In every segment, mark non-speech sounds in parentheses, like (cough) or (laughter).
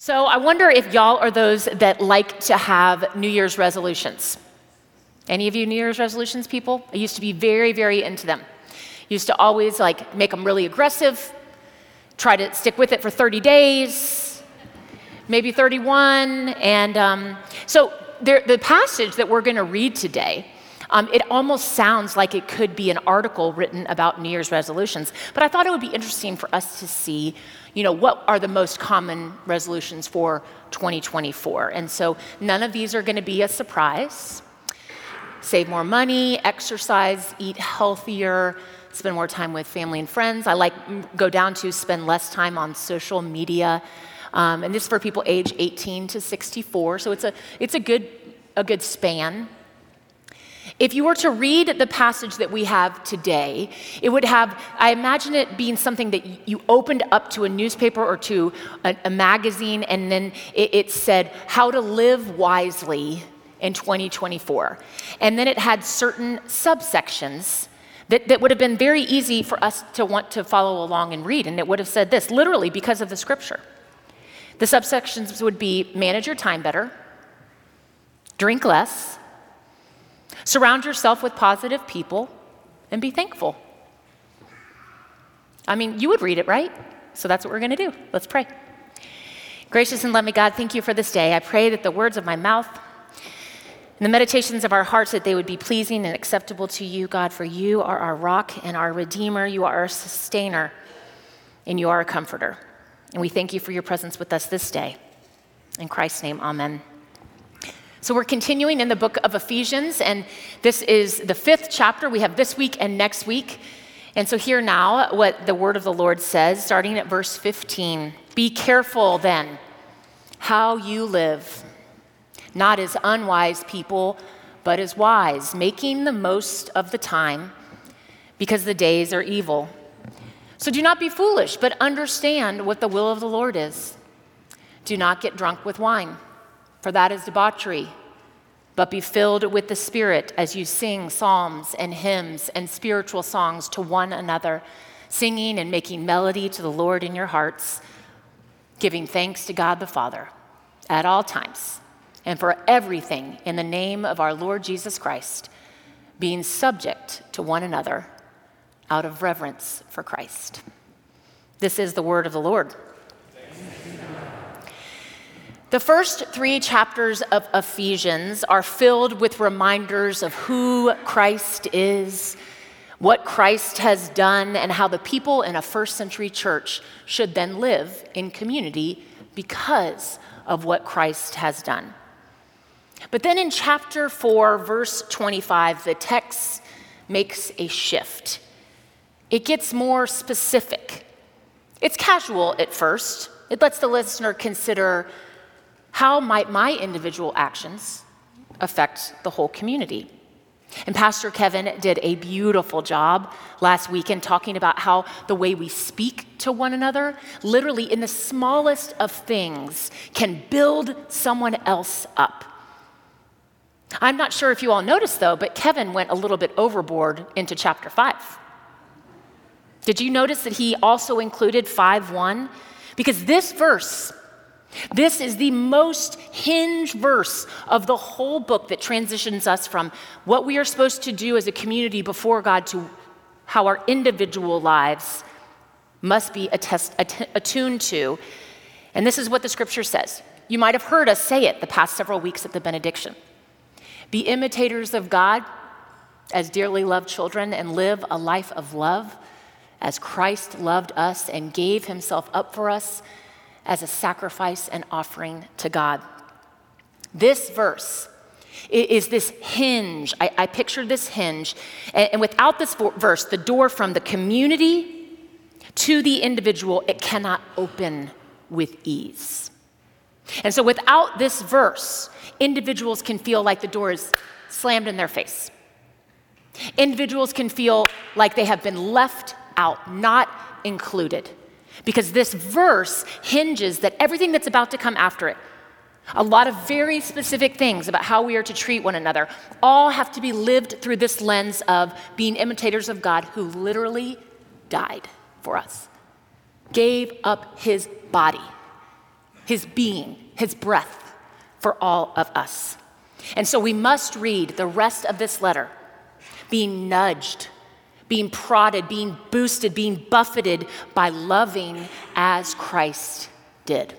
So I wonder if y'all are those that like to have New Year's resolutions. Any of you New Year's resolutions people? I used to be very, very into them. Used to always like make them really aggressive, try to stick with it for 30 days, maybe 31. And um, so there, the passage that we're going to read today, um, it almost sounds like it could be an article written about New Year's resolutions. But I thought it would be interesting for us to see you know, what are the most common resolutions for 2024? And so none of these are going to be a surprise. Save more money, exercise, eat healthier, spend more time with family and friends. I like go down to spend less time on social media. Um, and this is for people age 18 to 64. So it's a, it's a good, a good span. If you were to read the passage that we have today, it would have, I imagine it being something that you opened up to a newspaper or to a, a magazine, and then it, it said, How to Live Wisely in 2024. And then it had certain subsections that, that would have been very easy for us to want to follow along and read. And it would have said this, literally because of the scripture. The subsections would be manage your time better, drink less, Surround yourself with positive people and be thankful. I mean, you would read it, right? So that's what we're going to do. Let's pray. Gracious and loving God, thank you for this day. I pray that the words of my mouth and the meditations of our hearts that they would be pleasing and acceptable to you, God, for you are our rock and our redeemer. You are our sustainer and you are a comforter. And we thank you for your presence with us this day. In Christ's name, amen. So, we're continuing in the book of Ephesians, and this is the fifth chapter. We have this week and next week. And so, hear now what the word of the Lord says, starting at verse 15. Be careful then how you live, not as unwise people, but as wise, making the most of the time, because the days are evil. So, do not be foolish, but understand what the will of the Lord is. Do not get drunk with wine for that is debauchery. But be filled with the Spirit as you sing psalms and hymns and spiritual songs to one another, singing and making melody to the Lord in your hearts, giving thanks to God the Father at all times and for everything in the name of our Lord Jesus Christ, being subject to one another out of reverence for Christ. This is the word of the Lord. The first three chapters of Ephesians are filled with reminders of who Christ is, what Christ has done, and how the people in a first century church should then live in community because of what Christ has done. But then in chapter 4, verse 25, the text makes a shift. It gets more specific. It's casual at first, it lets the listener consider how might my individual actions affect the whole community? And Pastor Kevin did a beautiful job last weekend talking about how the way we speak to one another, literally in the smallest of things, can build someone else up. I'm not sure if you all noticed though, but Kevin went a little bit overboard into chapter 5. Did you notice that he also included 5 1? Because this verse this is the most hinge verse of the whole book that transitions us from what we are supposed to do as a community before God to how our individual lives must be attest, attuned to. And this is what the scripture says. You might have heard us say it the past several weeks at the benediction. Be imitators of God as dearly loved children and live a life of love as Christ loved us and gave himself up for us as a sacrifice and offering to God. This verse is this hinge. I, I this hinge. And, and without this verse, the door from the community to the individual, it cannot open with ease. And so without this verse, individuals can feel like the door is slammed in their face. Individuals can feel like they have been left out, not included because this verse hinges that everything that's about to come after it, a lot of very specific things about how we are to treat one another, all have to be lived through this lens of being imitators of God who literally died for us, gave up his body his being, his breath for all of us. And so we must read the rest of this letter being nudged, being prodded, being boosted, being buffeted by loving as Christ did.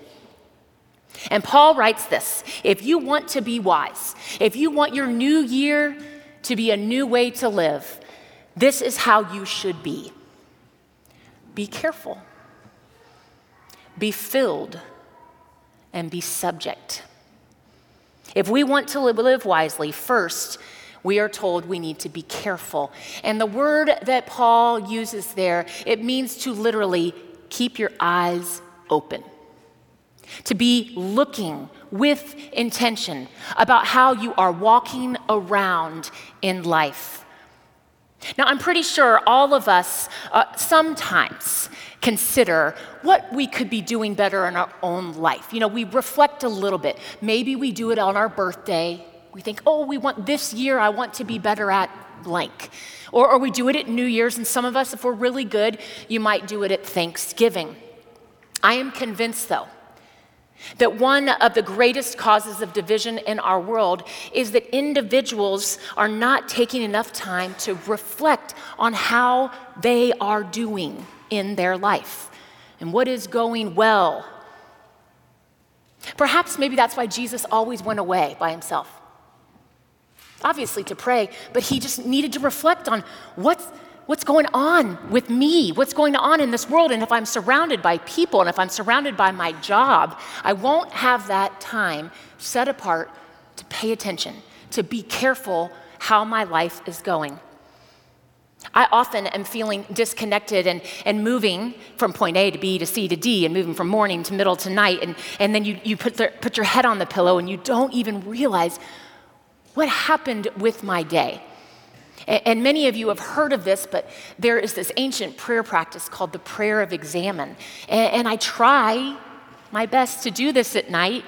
And Paul writes this if you want to be wise, if you want your new year to be a new way to live, this is how you should be. Be careful, be filled, and be subject. If we want to live wisely, first, we are told we need to be careful. And the word that Paul uses there, it means to literally keep your eyes open. To be looking with intention about how you are walking around in life. Now, I'm pretty sure all of us uh, sometimes consider what we could be doing better in our own life. You know, we reflect a little bit. Maybe we do it on our birthday. We think, oh, we want this year, I want to be better at blank. Or, or we do it at New Year's, and some of us, if we're really good, you might do it at Thanksgiving. I am convinced, though, that one of the greatest causes of division in our world is that individuals are not taking enough time to reflect on how they are doing in their life and what is going well. Perhaps maybe that's why Jesus always went away by himself. Obviously, to pray, but he just needed to reflect on what's what's going on with me? What's going on in this world? And if I'm surrounded by people and if I'm surrounded by my job, I won't have that time set apart to pay attention, to be careful how my life is going. I often am feeling disconnected and, and moving from point A to B to C to D and moving from morning to middle to night. And, and then you, you put, the, put your head on the pillow and you don't even realize what happened with my day. And many of you have heard of this, but there is this ancient prayer practice called the prayer of examen. And I try my best to do this at night,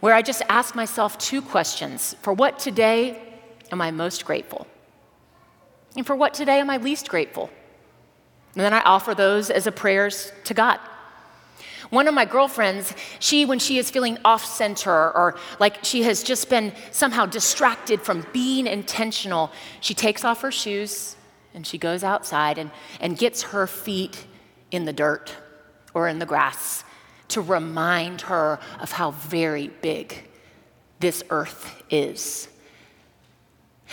where I just ask myself two questions For what today am I most grateful? And for what today am I least grateful? And then I offer those as a prayers to God. One of my girlfriends, she, when she is feeling off center or like she has just been somehow distracted from being intentional, she takes off her shoes and she goes outside and, and gets her feet in the dirt or in the grass to remind her of how very big this earth is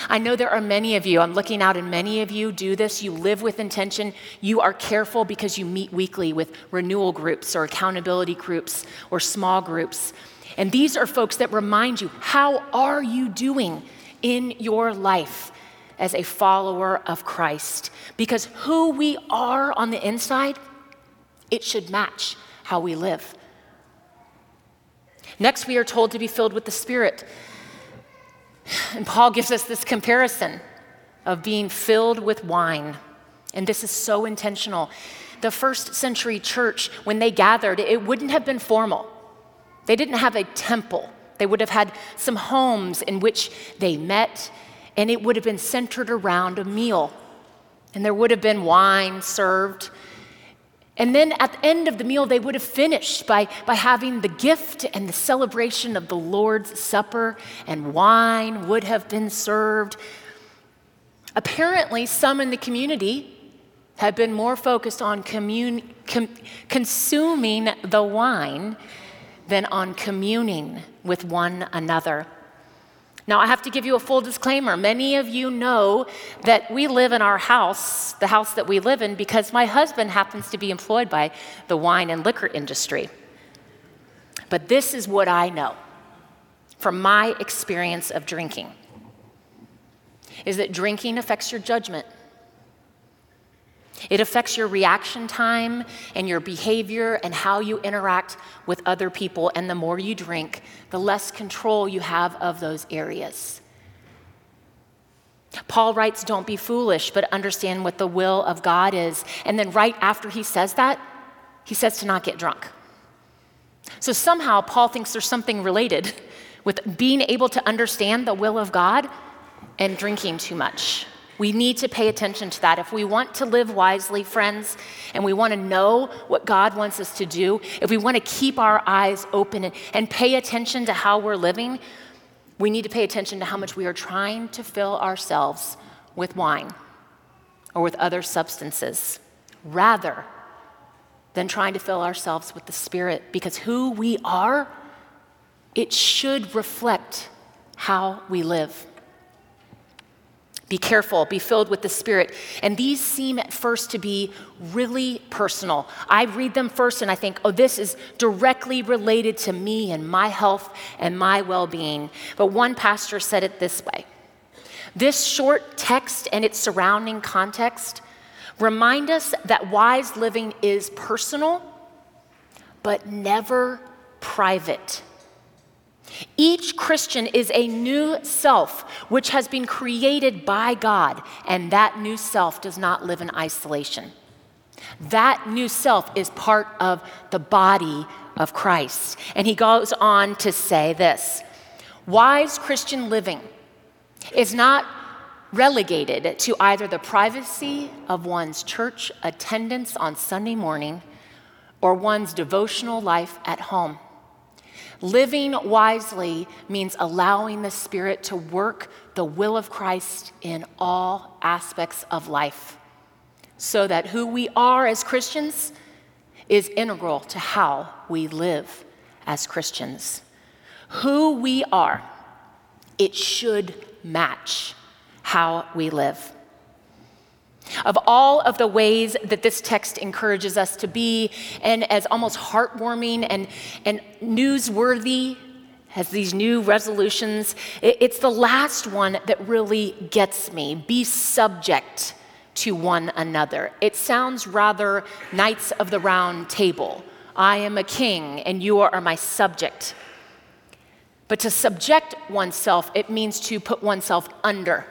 I know there are many of you, I'm looking out, and many of you do this. You live with intention. You are careful because you meet weekly with renewal groups or accountability groups or small groups. And these are folks that remind you how are you doing in your life as a follower of Christ? Because who we are on the inside, it should match how we live. Next, we are told to be filled with the Spirit. And Paul gives us this comparison of being filled with wine. And this is so intentional. The first century church, when they gathered, it wouldn't have been formal. They didn't have a temple. They would have had some homes in which they met, and it would have been centered around a meal. And there would have been wine served, and then at the end of the meal, they would have finished by, by having the gift and the celebration of the Lord's Supper, and wine would have been served. Apparently, some in the community had been more focused on commun- com- consuming the wine than on communing with one another. Now, I have to give you a full disclaimer. Many of you know that we live in our house, the house that we live in, because my husband happens to be employed by the wine and liquor industry. But this is what I know from my experience of drinking is that drinking affects your judgment. It affects your reaction time and your behavior and how you interact with other people. And the more you drink, the less control you have of those areas. Paul writes, Don't be foolish, but understand what the will of God is. And then, right after he says that, he says to not get drunk. So somehow, Paul thinks there's something related (laughs) with being able to understand the will of God and drinking too much We need to pay attention to that. If we want to live wisely, friends, and we want to know what God wants us to do, if we want to keep our eyes open and, pay attention to how we're living, we need to pay attention to how much we are trying to fill ourselves with wine or with other substances rather than trying to fill ourselves with the Spirit because who we are, it should reflect how we live. Be careful, be filled with the Spirit. And these seem at first to be really personal. I read them first and I think, oh, this is directly related to me and my health and my well being. But one pastor said it this way This short text and its surrounding context remind us that wise living is personal, but never private. Each Christian is a new self which has been created by God, and that new self does not live in isolation. That new self is part of the body of Christ. And he goes on to say this wise Christian living is not relegated to either the privacy of one's church attendance on Sunday morning or one's devotional life at home. Living wisely means allowing the Spirit to work the will of Christ in all aspects of life so that who we are as Christians is integral to how we live as Christians. Who we are, it should match how we live. Of all of the ways that this text encourages us to be, and as almost heartwarming and, and newsworthy as these new resolutions, it's the last one that really gets me. Be subject to one another. It sounds rather Knights of the Round Table. I am a king and you are my subject. But to subject oneself, it means to put oneself under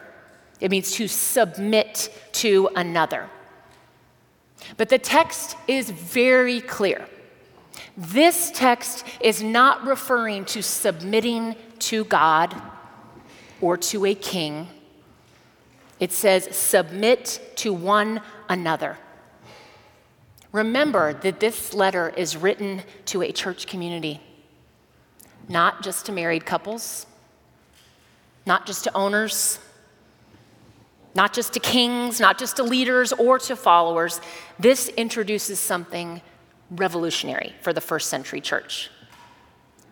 it means to submit to another. But the text is very clear. This text is not referring to submitting to God or to a king. It says, submit to one another. Remember that this letter is written to a church community, not just to married couples, not just to owners not just to kings, not just to leaders or to followers. This introduces something revolutionary for the first century church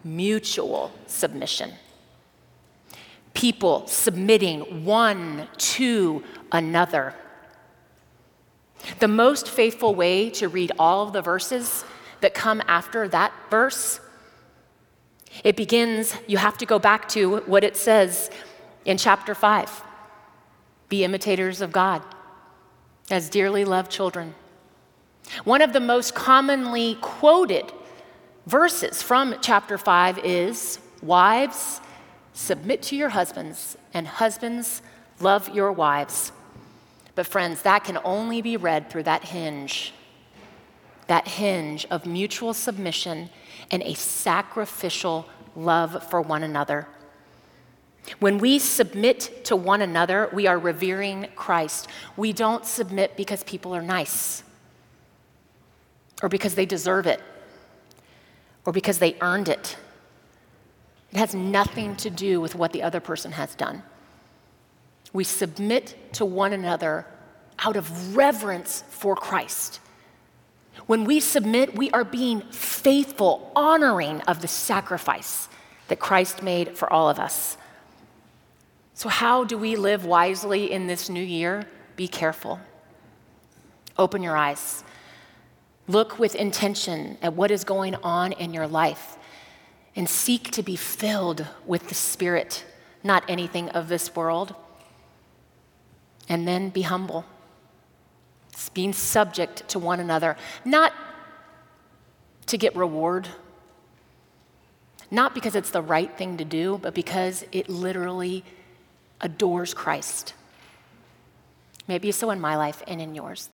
mutual submission. People submitting one to another. The most faithful way to read all of the verses that come after that verse, it begins, you have to go back to what it says in chapter 5. Be imitators of God as dearly loved children. One of the most commonly quoted verses from chapter 5 is Wives, submit to your husbands, and husbands, love your wives. But, friends, that can only be read through that hinge, that hinge of mutual submission and a sacrificial love for one another. When we submit to one another, we are revering Christ. We don't submit because people are nice, or because they deserve it, or because they earned it. It has nothing to do with what the other person has done. We submit to one another out of reverence for Christ. When we submit, we are being faithful, honoring of the sacrifice that Christ made for all of us. So, how do we live wisely in this new year? Be careful. Open your eyes. Look with intention at what is going on in your life and seek to be filled with the Spirit, not anything of this world. And then be humble. It's being subject to one another, not to get reward, not because it's the right thing to do, but because it literally adores Christ. Maybe so in my life and in yours.